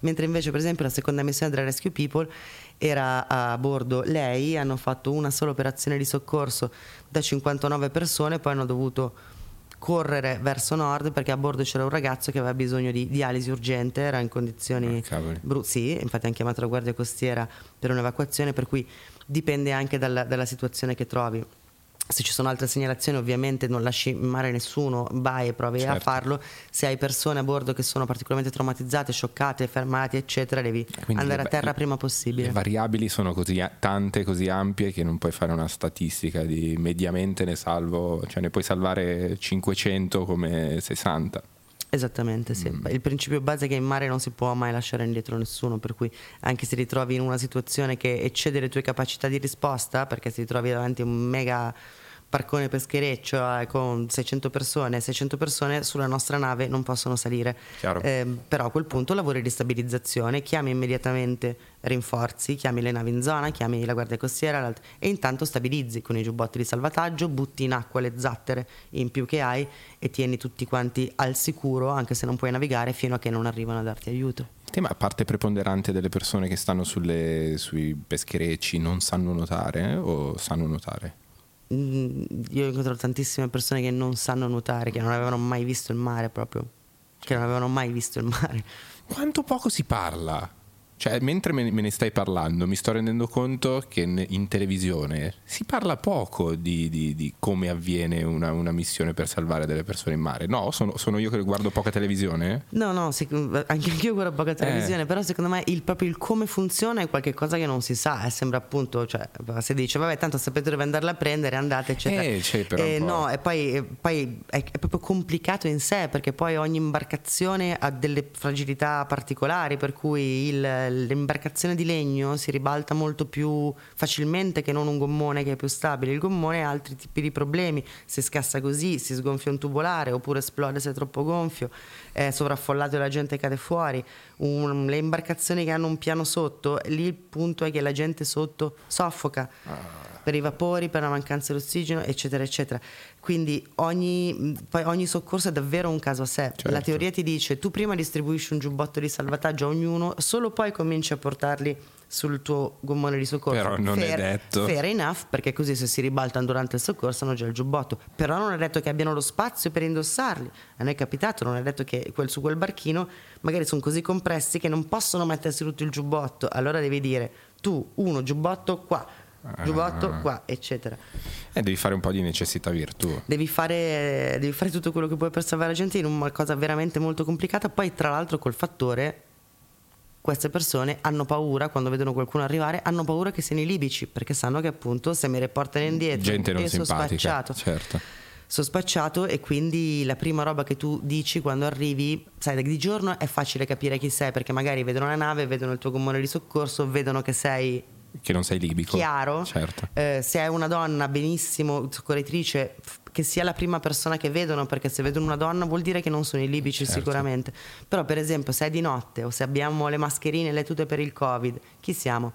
Mentre invece, per esempio, la seconda missione della Rescue People era a bordo lei, hanno fatto una sola operazione di soccorso da 59 persone, poi hanno dovuto correre verso nord perché a bordo c'era un ragazzo che aveva bisogno di dialisi urgente, era in condizioni Ah, cavoli. bru- sì, infatti hanno chiamato la Guardia Costiera per un'evacuazione, per cui dipende anche dalla, dalla situazione che trovi. Se ci sono altre segnalazioni, ovviamente non lasci in mare nessuno, vai e provi a Certo. farlo. Se hai persone a bordo che sono particolarmente traumatizzate, scioccate, fermate, eccetera, devi Quindi andare a le- terra prima Le possibile. variabili sono così a- tante, così ampie che non puoi fare una statistica di mediamente ne salvo, cioè ne puoi salvare 500 come 60. Esattamente, sì. Mm. Il principio base è che in mare non si può mai lasciare indietro nessuno, per cui anche se ti trovi in una situazione che eccede le tue capacità di risposta, perché se ti trovi davanti a un mega barcone peschereccio eh, con 600 persone, 600 persone sulla nostra nave non possono salire. Eh, però a quel punto lavori di stabilizzazione, chiami immediatamente rinforzi, chiami le navi in zona, chiami la guardia costiera e intanto stabilizzi con i giubbotti di salvataggio, butti in acqua le zattere in più che hai e tieni tutti quanti al sicuro anche se non puoi navigare fino a che non arrivano a darti aiuto. Tema parte preponderante delle persone che stanno sulle- sui pescherecci non sanno nuotare eh? o sanno nuotare? Mm, Io ho incontrato tantissime persone che non sanno nuotare, che non avevano mai visto il mare proprio, che non avevano mai visto il mare. Quanto poco si parla? Cioè, mentre me ne stai parlando, mi sto rendendo conto che in televisione si parla poco di, di- di come avviene una, una missione per salvare delle persone in mare. No, sono, sono io che guardo poca televisione? No, no, anche io guardo poca televisione, però secondo me il, proprio il come funziona è qualcosa che non si sa, eh, sembra appunto, cioè si dice vabbè tanto sapete dove andarla a prendere, andate eccetera. Eh, c'è però Eh, no, e poi, poi è, è proprio complicato in sé perché poi ogni imbarcazione ha delle fragilità particolari, per cui il- l'imbarcazione di legno si ribalta molto più facilmente che non un gommone che è più stabile. Il gommone ha altri tipi di problemi, si scassa così, si sgonfia un tubolare oppure esplode se è troppo gonfio, è sovraffollato e la gente cade fuori. Un- le imbarcazioni che hanno un piano sotto, lì il punto è che la gente sotto soffoca per i vapori, per la mancanza di ossigeno, eccetera, eccetera. Quindi ogni, poi ogni soccorso è davvero un caso a sé. Certo. La teoria ti dice tu prima distribuisci un giubbotto di salvataggio a ognuno, solo poi cominci a portarli sul tuo gommone di soccorso. Però non è detto. Fair enough, perché così se si ribaltano durante il soccorso hanno già il giubbotto. Però non è detto che abbiano lo spazio per indossarli. A noi è capitato, non è detto che quel, su quel barchino magari sono così compressi che non possono mettersi tutto il giubbotto. Allora devi dire tu, uno, giubbotto qua, giubbotto Ah. qua, eccetera. Eh, devi fare un po' di necessità virtù. Devi fare, devi fare tutto quello che puoi per salvare la gente in una cosa veramente molto complicata. Poi, tra l'altro, col fattore, queste persone hanno paura quando vedono qualcuno arrivare, hanno paura che siano i libici perché sanno che appunto se mi riportano indietro Gente non io sono spacciato. Certo. Sono spacciato e quindi la prima roba che tu dici quando arrivi, sai, di giorno è facile capire chi sei perché magari vedono la nave, vedono il tuo gommone di soccorso, vedono che sei Che non sei libico. chiaro. Certo. Eh, se è una donna, benissimo, soccorritrice, che sia la prima persona che vedono, perché se vedono una donna vuol dire che non sono i libici Certo. sicuramente. Però per esempio se è di notte o se abbiamo le mascherine e le tute per il Covid, chi siamo?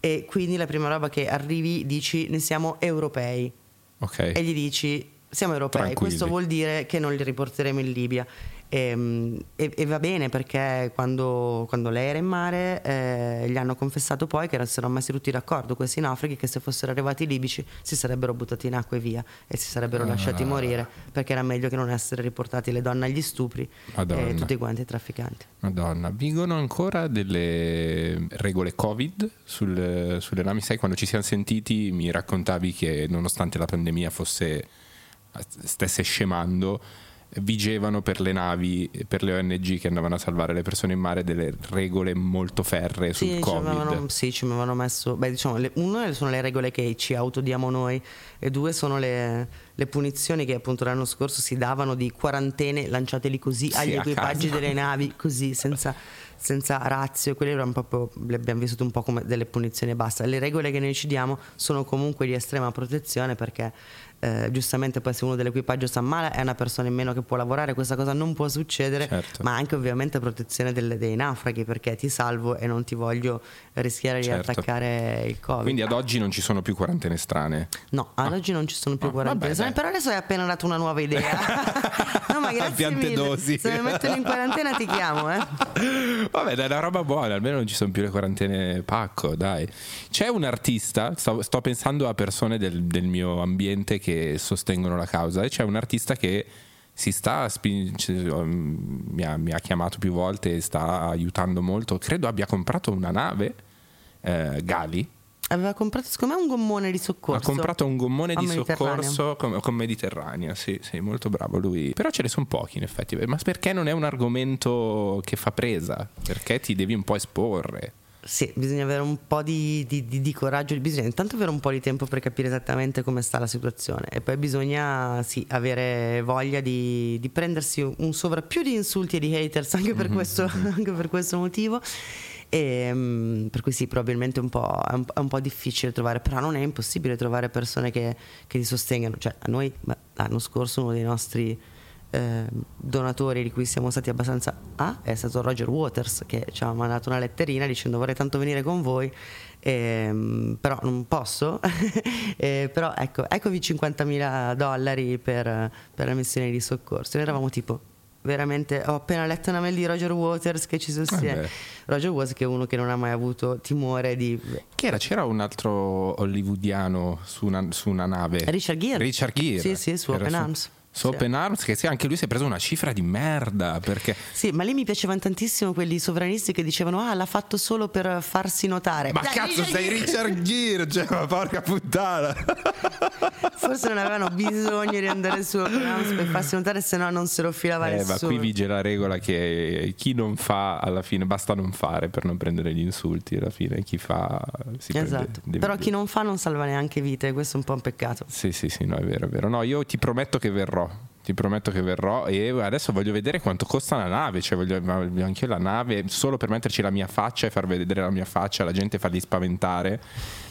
E quindi la prima roba che arrivi dici ne siamo europei Ok. e gli dici siamo europei, Tranquilli. questo vuol dire che non li riporteremo in Libia. E, e- e va bene perché quando, quando lei era in mare eh, gli hanno confessato poi che si erano messi tutti d'accordo questi naufraghi che se fossero arrivati i libici si sarebbero buttati in acqua e via e si sarebbero lasciati morire perché era meglio che non essere riportati le donne agli stupri Madonna. e tutti quanti ai trafficanti. Madonna, vigono ancora delle regole Covid sul- sulle navi? Sai, quando ci siamo sentiti mi raccontavi che nonostante la pandemia fosse stesse scemando, vigevano per le navi, per le ONG che andavano a salvare le persone in mare delle regole molto ferree sul Sì, ci Covid. avevano, sì, ci avevano messo. Beh, diciamo, le, uno sono le regole che ci autodiamo noi, e due sono le, le punizioni che appunto l'anno scorso si davano di quarantene lanciate lì così Sì, agli a equipaggi delle navi, così senza, senza razio. Quelle erano proprio, le abbiamo vissute un po' come delle punizioni e basta. Le regole che noi ci diamo sono comunque di estrema protezione perché. Eh, giustamente poi se uno dell'equipaggio sta male è una persona in meno che può lavorare questa cosa non può succedere Certo. ma anche ovviamente protezione delle- dei naufraghi perché ti salvo e non ti voglio rischiare di Certo. attaccare il covid Quindi ad oggi non ci sono più quarantene strane. no ad oggi non ci sono più Ah, quarantene vabbè, dai. però adesso hai appena dato una nuova idea no ma grazie Piante mille dosi. se mi mettono in quarantena ti chiamo eh Vabbè, dai, è una roba buona, almeno non ci sono più le quarantene pacco, dai. C'è un artista, sto, sto pensando a persone del, del mio ambiente che sostengono la causa, e c'è un artista che si sta spin- c- mi, ha, mi ha chiamato più volte e sta aiutando molto. Credo abbia comprato una nave, eh, Gali. aveva comprato secondo me un gommone di soccorso Ha comprato un gommone di soccorso con, con Mediterranea, sì, sì, molto bravo lui. Però ce ne sono pochi in effetti, ma perché non è un argomento che fa presa? Perché ti devi un po' esporre. Sì, bisogna avere un po' di, di- di- di coraggio, bisogna intanto avere un po' di tempo per capire esattamente come sta la situazione e poi bisogna sì, avere voglia di, di prendersi un sovrappiù di insulti e di haters anche per, questo, anche per questo motivo. E, mm, per cui sì, probabilmente un è, un, è un po' difficile trovare, però non è impossibile trovare persone che, che ti sostengano. Cioè, a noi l'anno scorso uno dei nostri eh, donatori di cui siamo stati abbastanza ah, è stato Roger Waters che ci ha mandato una letterina dicendo vorrei tanto venire con voi ehm, però non posso Eh, però ecco eccovi 50.000 dollari per, per la missione di soccorso noi eravamo tipo veramente ho appena letto una mail di Roger Waters che ci sostiene. Vabbè. Roger Waters che è uno che non ha mai avuto timore di Che era? C'era un altro hollywoodiano su una, su una nave. Richard Gere. Richard Gere. Sì, sì, su Era Open Arms. Su Open Arms, che anche lui si è preso una cifra di merda perché Sì, ma lì mi piacevano tantissimo quelli sovranisti che dicevano "Ah, l'ha fatto solo per farsi notare". Ma Dai, cazzo, Richard sei! Richard Gere, cioè, ma porca puttana. Forse non avevano bisogno di andare su Open Arms per farsi notare, se no non se lo filava Eh, nessuno. ma qui vige la regola che chi non fa alla fine basta non fare per non prendere gli insulti alla fine chi fa si prende- Esatto. deve- Però chi non fa non salva neanche vite, questo è un po' un peccato. Sì, sì, sì, no, è vero, è vero. No, io ti prometto che verrò. Ti prometto che verrò e adesso voglio vedere quanto costa la nave, cioè voglio anche la nave solo per metterci la mia faccia e far vedere la mia faccia, la gente farli spaventare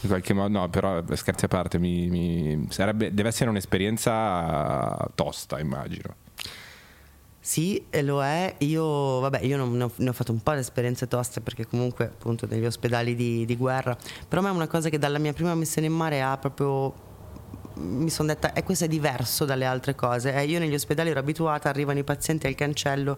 in qualche modo. No, però scherzi a parte, mi, mi- sarebbe, deve essere un'esperienza tosta, immagino. Sì, lo è. Io, vabbè, io non- ne, ho, ne ho fatto un po' di esperienze toste perché comunque appunto negli ospedali di, di guerra. Però a me è una cosa che dalla mia prima missione in mare ha proprio... Mi sono detta, e questo è diverso dalle altre cose. Eh, io negli ospedali ero abituata, arrivano i pazienti al cancello,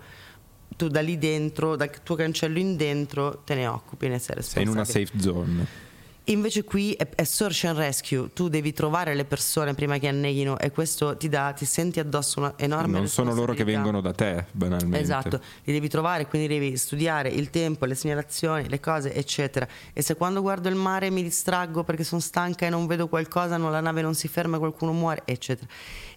tu da lì dentro, dal tuo cancello in dentro, te ne occupi, ne sei Sei in una responsabile. safe zone. Invece qui è, è search and rescue, tu devi trovare le persone prima che anneghino e questo ti dà, ti senti addosso una enorme Non sono loro che vengono da te, banalmente. Esatto, li devi trovare, quindi devi studiare il tempo, le segnalazioni, le cose, eccetera. E se quando guardo il mare mi distraggo perché sono stanca e non vedo qualcosa, no, la nave non si ferma, qualcuno muore, eccetera.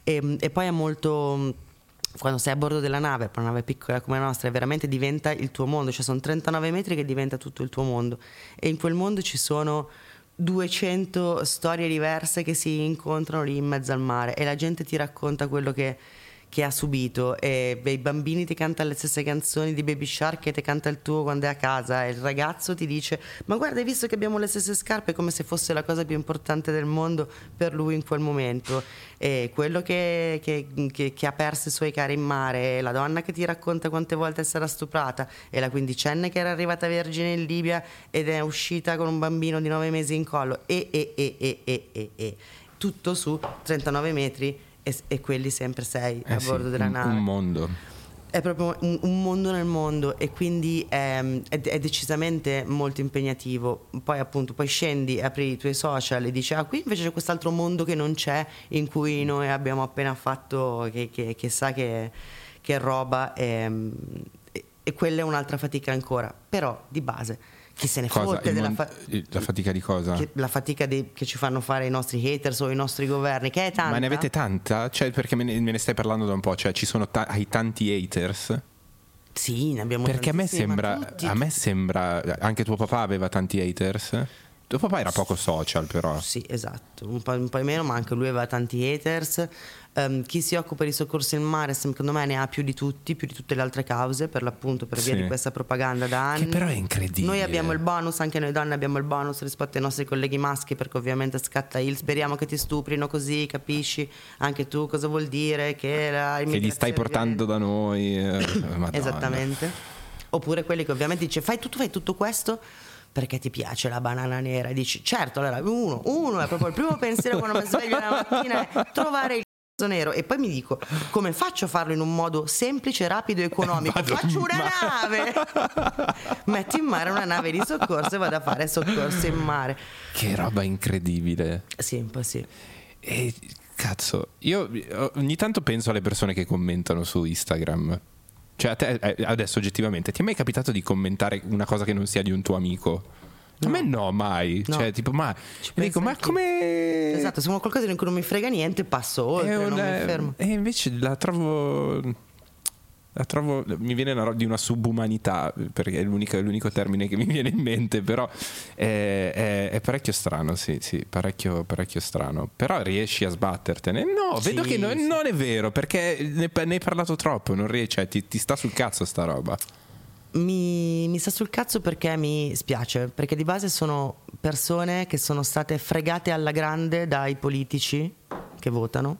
E, e poi è molto. Quando sei a bordo della nave, per una nave piccola come la nostra, veramente diventa il tuo mondo, cioè sono 39 metri che diventa tutto il tuo mondo. E in quel mondo ci sono 200 storie diverse che si incontrano lì in mezzo al mare e la gente ti racconta quello che, che ha subito e i bambini ti cantano le stesse canzoni di Baby Shark che ti canta il tuo quando è a casa e il ragazzo ti dice ma guarda hai visto che abbiamo le stesse scarpe come se fosse la cosa più importante del mondo per lui in quel momento e quello che, che- che- che ha perso i suoi cari in mare e la donna che ti racconta quante volte sarà stuprata e la quindicenne che era arrivata vergine in Libia ed è uscita con un bambino di nove mesi in collo e e e e e e, e. tutto su 39 metri e, e quelli sempre sei Eh a sì, bordo della un, nave un mondo. è proprio un, un mondo nel mondo e quindi ehm, è, è decisamente molto impegnativo. Poi appunto poi scendi, apri i tuoi social e dici ah qui invece c'è quest'altro mondo che non c'è in cui noi abbiamo appena fatto che, che, che sa che, che roba ehm, e, e quella è un'altra fatica ancora. Però di base chi se ne Cosa? fotte Il della mon- fa- la fatica di cosa? che- la fatica dei- che ci fanno fare i nostri haters o i nostri governi, che è tanta. Ma ne avete tanta? Cioè, perché me ne, me ne stai parlando da un po', cioè ci sono ta- hai tanti haters? Sì, ne abbiamo Perché a me sembra, tutti- a me sembra, anche tuo papà aveva tanti haters? Tuo papà era poco social però. Sì, esatto, un po', un po' meno, ma anche lui aveva tanti haters. Ehm, chi si occupa di soccorso in mare, secondo me, ne ha più di tutti, più di tutte le altre cause, per l'appunto, per via Sì. di questa propaganda da anni. Che però è incredibile. Noi abbiamo il bonus, anche noi donne abbiamo il bonus rispetto ai nostri colleghi maschi, perché ovviamente scatta il speriamo che ti stuprino così, capisci anche tu cosa vuol dire che la Che gli stai portando da noi. eh. Esattamente. Oppure quelli che ovviamente dice fai tutto, fai tutto questo perché ti piace la banana nera e dici certo, allora uno, uno è proprio il primo pensiero quando mi sveglio la mattina è trovare il c***o nero e poi mi dico come faccio a farlo in un modo semplice, rapido e economico? Vado faccio una nave! Metto in mare una nave di soccorso e vado a fare soccorso in mare. Che roba incredibile. Sì, un po' sì. E cazzo, io ogni tanto penso alle persone che commentano su Instagram. Cioè, a te eh, adesso oggettivamente, ti è mai capitato di commentare una cosa che non sia di un tuo amico? A me no, mai. No. Cioè, tipo, ma dico, ma come. Esatto, se qualcosa di cui non mi frega niente passo oltre, È non mi fermo. E invece la trovo. La trovo. Mi viene una di una subumanità, perché è l'unico, l'unico termine che mi viene in mente, però è, è- è parecchio strano, sì, sì, parecchio, parecchio strano. Però riesci a sbattertene. No, Sì, vedo che no- sì. non è vero, perché ne, ne hai parlato troppo, non riesci, cioè, ti, ti sta sul cazzo sta roba. Mi, mi sta sul cazzo perché mi spiace, perché di base sono persone che sono state fregate alla grande dai politici che votano,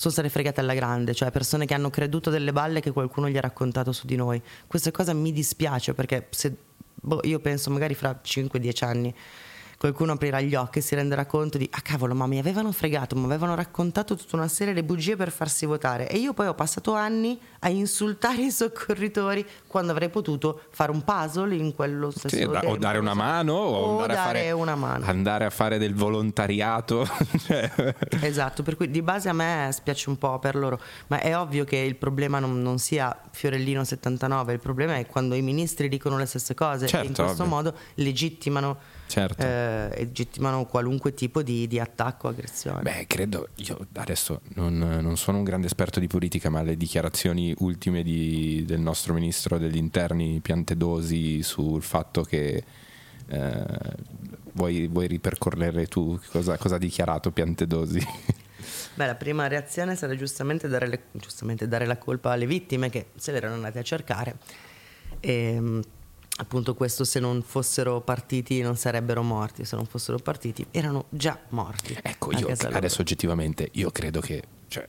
sono state fregate alla grande, cioè persone che hanno creduto delle balle che qualcuno gli ha raccontato su di noi. Questa cosa mi dispiace perché se, boh, io penso magari fra 5-10 anni qualcuno aprirà gli occhi e si renderà conto di ah cavolo ma mi avevano fregato, mi avevano raccontato tutta una serie di bugie per farsi votare e io poi ho passato anni a insultare i soccorritori quando avrei potuto fare un puzzle in quello stesso Sì, da- o tempo, dare una mano o, o andare, a fare, una mano. andare a fare del volontariato. Cioè, Esatto, per cui di base a me spiace un po' per loro, ma è ovvio che il problema non, non sia Fiorellino 79, il problema è quando i ministri dicono le stesse cose Certo, e in questo ovvio. modo legittimano, Certo. eh, legittimano qualunque tipo di, di attacco o aggressione. Beh, credo, io adesso non, non sono un grande esperto di politica, ma le dichiarazioni ultime di- del nostro ministro degli interni Piantedosi sul fatto che eh, vuoi, vuoi ripercorrere tu cosa, cosa ha dichiarato Piantedosi? Beh, la prima reazione sarà giustamente dare, le- giustamente dare la colpa alle vittime che se le erano andate a cercare. E, mh, appunto questo se non fossero partiti non sarebbero morti, se non fossero partiti erano già morti. Ecco, io casa loro. adesso oggettivamente, io credo che cioè,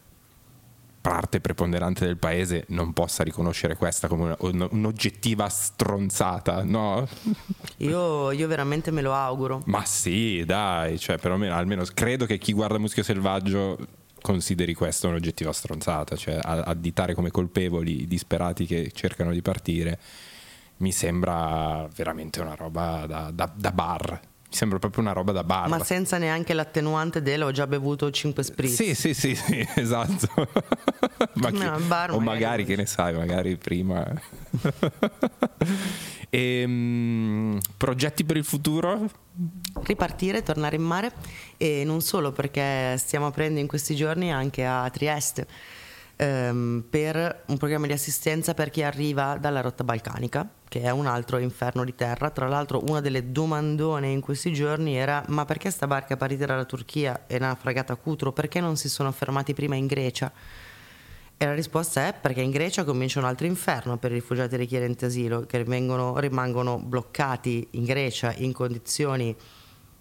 parte preponderante del paese non possa riconoscere questa come una- un- un'oggettiva stronzata, no? Io, io veramente me lo auguro. Ma sì, dai, cioè perlomeno almeno credo che chi guarda Muschio Selvaggio consideri questa un'oggettiva stronzata, cioè additare come colpevoli i disperati che cercano di partire mi sembra veramente una roba da, da- da bar. Mi sembra proprio una roba da bar. Ma senza neanche l'attenuante del ho già bevuto 5 spritz. Sì, sì, sì, sì, esatto. Ma chi- No, bar o magari che ne sai, magari prima. Ehm, progetti per il futuro? ripartire, tornare in mare e non solo perché stiamo aprendo in questi giorni anche a Trieste ehm, per un programma di assistenza per chi arriva dalla rotta balcanica che è un altro inferno di terra tra l'altro una delle domandone in questi giorni era ma perché sta barca partita dalla Turchia e naufragata a Cutro perché non si sono fermati prima in Grecia e la risposta è perché in Grecia comincia un altro inferno per i rifugiati richiedenti asilo che vengono- rimangono bloccati in Grecia in condizioni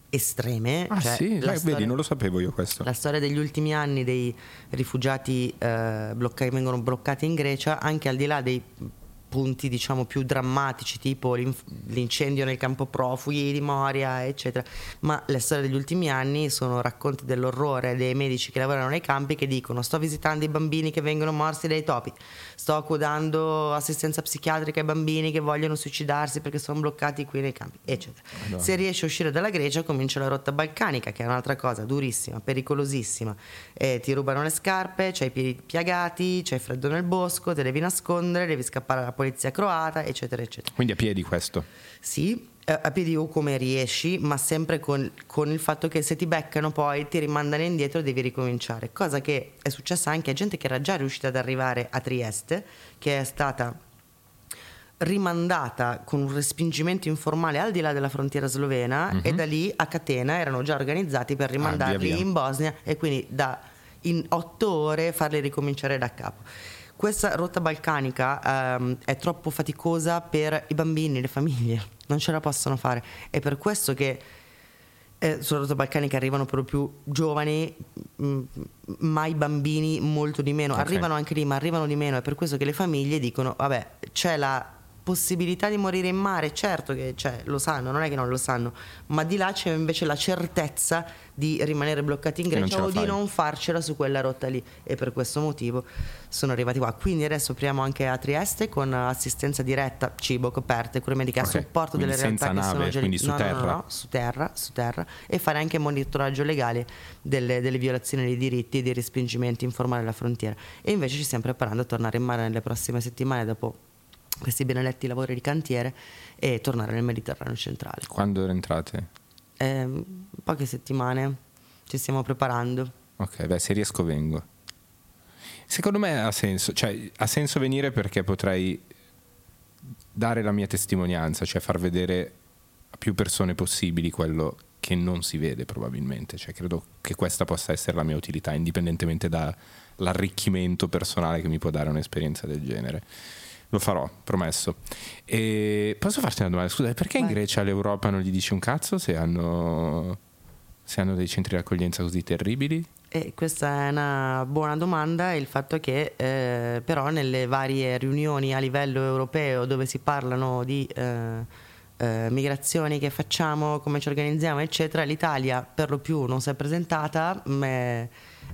estreme. Ah Cioè, sì, la Dai, storia- vedi, non lo sapevo io questo. la storia degli ultimi anni dei rifugiati eh, blocca- che vengono bloccati in Grecia, anche al di là dei punti diciamo più drammatici tipo l'incendio nel campo profughi di Moria eccetera. Ma le storie degli ultimi anni sono racconti dell'orrore dei medici che lavorano nei campi che dicono sto visitando i bambini che vengono morsi dai topi sto dando assistenza psichiatrica ai bambini che vogliono suicidarsi perché sono bloccati qui nei campi eccetera. Se riesci a uscire dalla Grecia comincia la rotta balcanica che è un'altra cosa durissima pericolosissima. Eh, ti rubano le scarpe c'hai i piedi piagati c'hai freddo nel bosco te devi nascondere devi scappare alla polizia croata eccetera eccetera. Quindi a piedi questo. sì, a piedi o come riesci, ma sempre con, con il fatto che se ti beccano poi ti rimandano indietro e devi ricominciare. Cosa che è successa anche a gente che era già riuscita ad arrivare a Trieste, che è stata rimandata con un respingimento informale al di là della frontiera slovena e da lì a catena erano già organizzati per rimandarli via via. in Bosnia e quindi da in otto ore farli ricominciare da capo. Questa rotta balcanica ehm, è troppo faticosa per i bambini, le famiglie, non ce la possono fare. È per questo che eh, sulla rotta balcanica arrivano per lo più giovani, mh, mai bambini molto di meno. Ok. Arrivano anche lì, ma arrivano di meno. È per questo che le famiglie dicono: vabbè, c'è la possibilità di morire in mare, certo che c'è, lo sanno, non è che non lo sanno, ma di là c'è invece la certezza di rimanere bloccati in Grecia o di non farcela su quella rotta lì e per questo motivo sono arrivati qua. Quindi adesso apriamo anche a Trieste con assistenza diretta, cibo, coperte, cure mediche a Ok, supporto quindi delle realtà senza che sono nave, già quindi su no, no, no, terra. no, su terra, su terra e fare anche monitoraggio legale delle, delle violazioni dei diritti e dei respingimenti informali alla frontiera. E invece ci stiamo preparando a tornare in mare nelle prossime settimane dopo questi benedetti lavori di cantiere e tornare nel Mediterraneo centrale. Quando rientrate? Ehm, poche settimane ci stiamo preparando. Ok, beh, se riesco vengo. Secondo me ha senso, cioè ha senso venire perché potrei dare la mia testimonianza, cioè far vedere a più persone possibili quello che non si vede probabilmente, cioè credo che questa possa essere la mia utilità, indipendentemente dall'arricchimento personale che mi può dare un'esperienza del genere. Lo farò, promesso. E posso farti una domanda? Scusa, perché in Vai. Grecia all'Europa non gli dici un cazzo se hanno, se hanno dei centri di accoglienza così terribili? E questa è una buona domanda. Il fatto è che, eh, però, nelle varie riunioni a livello europeo dove si parlano di eh, eh, migrazioni che facciamo, come ci organizziamo, eccetera, l'Italia per lo più non si è presentata, ma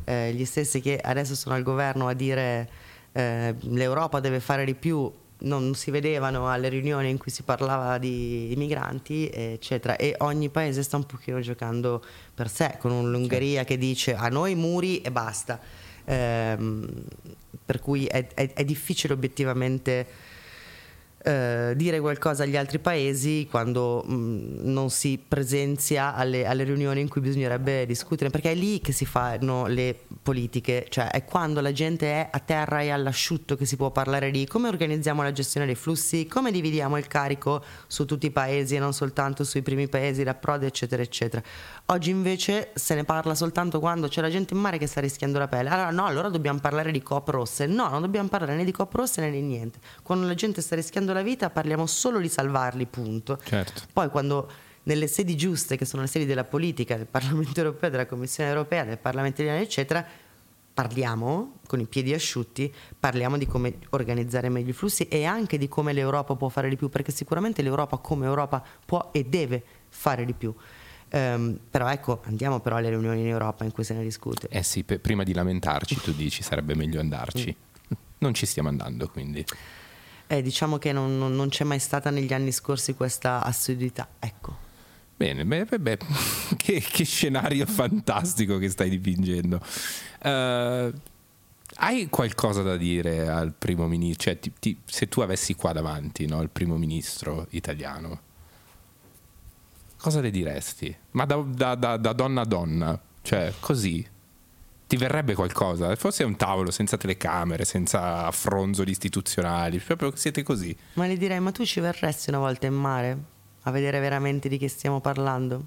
eh, gli stessi che adesso sono al governo a dire eh, l'Europa deve fare di più non si vedevano alle riunioni in cui si parlava di, migranti, eccetera. E ogni paese sta un pochino giocando per sé, con un'Ungheria che dice a noi muri e basta. Ehm, per cui è, è, è difficile obiettivamente eh, dire qualcosa agli altri paesi quando mh, mm, non si presenzia alle, alle, riunioni in cui bisognerebbe discutere, perché è lì che si fanno le politiche, cioè è quando la gente è a terra e all'asciutto che si può parlare di come organizziamo la gestione dei flussi, come dividiamo il carico su tutti i paesi e non soltanto sui primi paesi d'approdo, eccetera, eccetera. Oggi invece se ne parla soltanto quando c'è la gente in mare che sta rischiando la pelle. Allora no, allora dobbiamo parlare di coop rosse. No, non dobbiamo parlare né di coop rosse né di niente. Quando la gente sta rischiando la vita parliamo solo di salvarli, punto. Certo. Poi quando nelle sedi giuste, che sono le sedi della politica, del Parlamento europeo, della Commissione europea, del Parlamento italiano, eccetera, parliamo con i piedi asciutti, parliamo di come organizzare meglio i flussi e anche di come l'Europa può fare di più, perché sicuramente l'Europa come Europa può e deve fare di più. Um, però ecco, andiamo però alle riunioni in Europa in cui se ne discute. Eh sì, per, prima di lamentarci tu dici sarebbe meglio andarci. Mm. Non ci stiamo andando quindi. Eh, diciamo che non, non, c'è mai stata negli anni scorsi questa assiduità, ecco. Bene, beh, beh, beh. Che, che, scenario fantastico che stai dipingendo. Uh, hai qualcosa da dire al primo ministro? Cioè, ti, ti, se tu avessi qua davanti no, il primo ministro italiano, cosa le diresti? Ma da, da, da, da donna a donna, cioè così, ti verrebbe qualcosa? Forse è un tavolo senza telecamere, senza fronzoli istituzionali, proprio siete così. Ma le direi, ma tu ci verresti una volta in mare a vedere veramente di che stiamo parlando?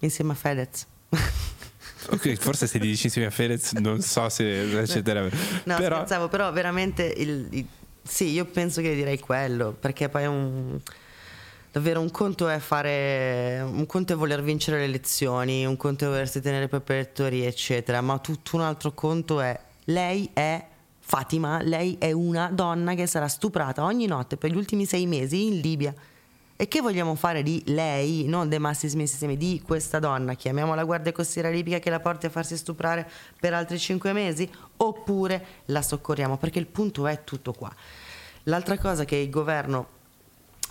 Insieme a Fedez. Ok, forse se ti dici insieme a Fedez non so se accetterebbe. No, però... scherzavo, però veramente il, il, sì, io penso che direi quello, perché poi è un davvero un conto è fare un conto è voler vincere le elezioni un conto è volersi tenere per elettori eccetera ma tutto un altro conto è lei è Fatima lei è una donna che sarà stuprata ogni notte per gli ultimi sei mesi in Libia e che vogliamo fare di lei, non dei massimi sistemi, di questa donna? Chiamiamo la Guardia Costiera Libica che la porti a farsi stuprare per altri cinque mesi? Oppure la soccorriamo? Perché il punto è tutto qua. L'altra cosa che il governo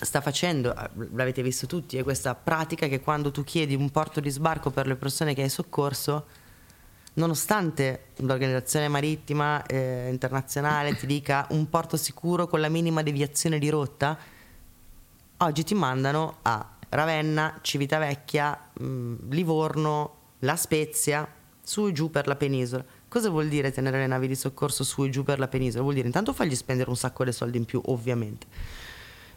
sta facendo, eh, l'avete visto tutti, è questa pratica che quando tu chiedi un porto di sbarco per le persone che hai soccorso, nonostante l'organizzazione marittima eh, internazionale ti dica un porto sicuro con la minima deviazione di rotta, oggi ti mandano a Ravenna, Civitavecchia, mh, mm, Livorno, La Spezia, su e giù per la penisola. Cosa vuol dire tenere le navi di soccorso su e giù per la penisola? Vuol dire intanto fargli spendere un sacco di soldi in più, ovviamente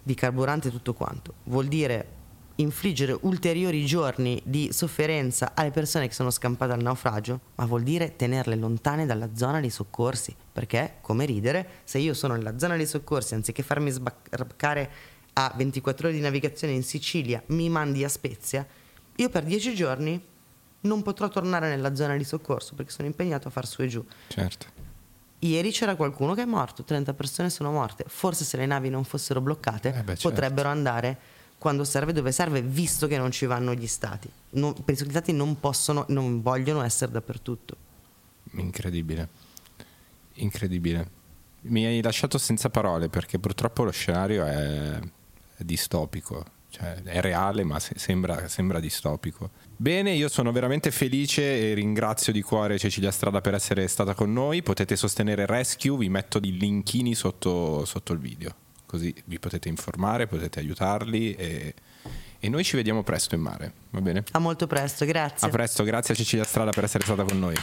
di carburante e tutto quanto. Vuol dire infliggere ulteriori giorni di sofferenza alle persone che sono scampate al naufragio, ma vuol dire tenerle lontane dalla zona dei soccorsi, perché, come ridere, se io sono nella zona dei soccorsi, anziché farmi sbarcare a 24 ore di navigazione in Sicilia, mi mandi a Spezia, io per 10 giorni non potrò tornare nella zona di soccorso perché sono impegnato a far su e giù. Certo. Ieri c'era qualcuno che è morto, 30 persone sono morte. Forse se le navi non fossero bloccate eh beh, certo. potrebbero andare quando serve dove serve, visto che non ci vanno gli stati. Non, penso che gli stati non possono, non vogliono essere dappertutto. Incredibile. Incredibile. Mi hai lasciato senza parole perché purtroppo lo scenario è, è distopico cioè, è reale ma se- sembra, sembra, distopico. Bene, io sono veramente felice e ringrazio di cuore Cecilia Strada per essere stata con noi. Potete sostenere Rescue, vi metto i linkini sotto, sotto il video, così vi potete informare, potete aiutarli e, e noi ci vediamo presto in mare, va bene? A molto presto, grazie. A presto, grazie a Cecilia Strada per essere stata con noi.